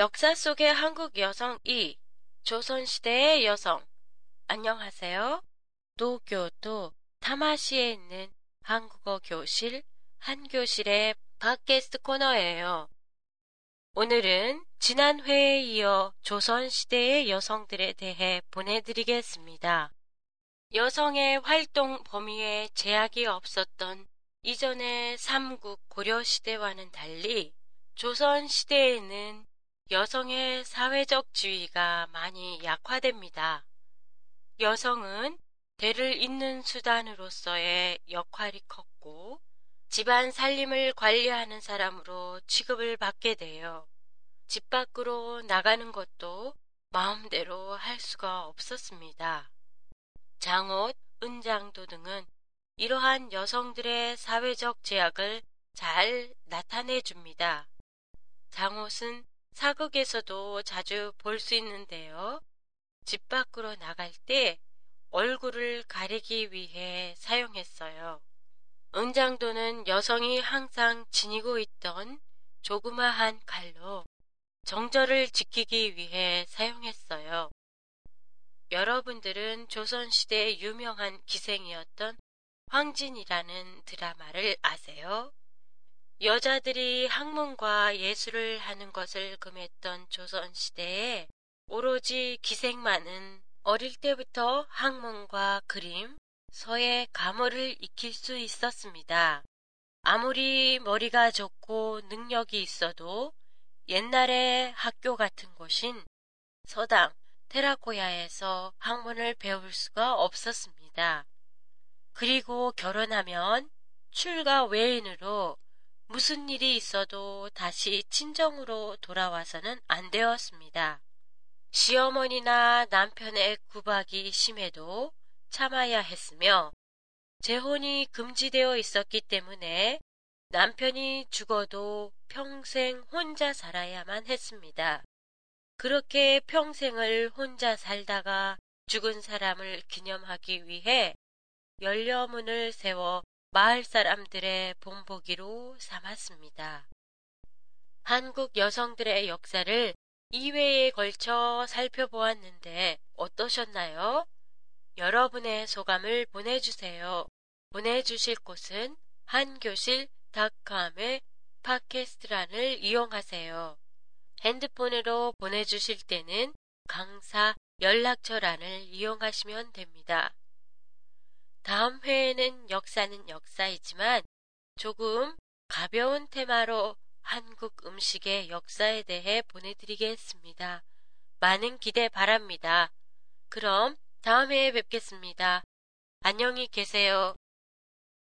역사 속의 한국 여성 2. 조선시대의 여성. 안녕하세요. 도쿄도 타마시에 있는 한국어 교실 한교실의 팟캐스트 코너예요. 오늘은 지난 회에 이어 조선시대의 여성들에 대해 보내드리겠습니다. 여성의 활동 범위에 제약이 없었던 이전의 삼국 고려시대와는 달리 조선시대에는 여성의 사회적 지위가 많이 약화됩니다. 여성은 대를 잇는 수단으로서의 역할이 컸고 집안 살림을 관리하는 사람으로 취급을 받게 돼요. 집 밖으로 나가는 것도 마음대로 할 수가 없었습니다. 장옷, 은장도 등은 이러한 여성들의 사회적 제약을 잘 나타내 줍니다. 장옷은 사극에서도 자주 볼 수 있는데요. 집 밖으로 나갈 때 얼굴을 가리기 위해 사용했어요. 은장도는 여성이 항상 지니고 있던 조그마한 칼로 정절을 지키기 위해 사용했어요. 여러분들은 조선시대 유명한 기생이었던 황진이라는 드라마를 아세요? 여자들이 학문과 예술을 하는 것을 금했던 조선시대에 오로지 기생만은 어릴 때부터 학문과 그림, 서예 가물을 익힐 수 있었습니다. 아무리 머리가 좋고 능력이 있어도 옛날의 학교 같은 곳인 서당, 테라코야에서 학문을 배울 수가 없었습니다. 그리고 결혼하면 출가 외인으로 무슨 일이 있어도 다시 친정으로 돌아와서는 안 되었습니다. 시어머니나 남편의 구박이 심해도 참아야 했으며 재혼이 금지되어 있었기 때문에 남편이 죽어도 평생 혼자 살아야만 했습니다. 그렇게 평생을 혼자 살다가 죽은 사람을 기념하기 위해 연려문을 세워 마을 사람들의 본보기로 삼았습니다. 한국 여성들의 역사를 2회에 걸쳐 살펴보았는데 어떠셨나요? 여러분의 소감을 보내주세요. 보내주실 곳은 한교실닷컴의 팟캐스트란을 이용하세요. 핸드폰으로 보내주실 때는 강사 연락처란을 이용하시면 됩니다. 다음 회에는 역사는 역사이지만 조금 가벼운 테마로 한국 음식의 역사에 대해 보내드리겠습니다. 많은 기대 바랍니다. 그럼 다음 회에 뵙겠습니다. 안녕히 계세요.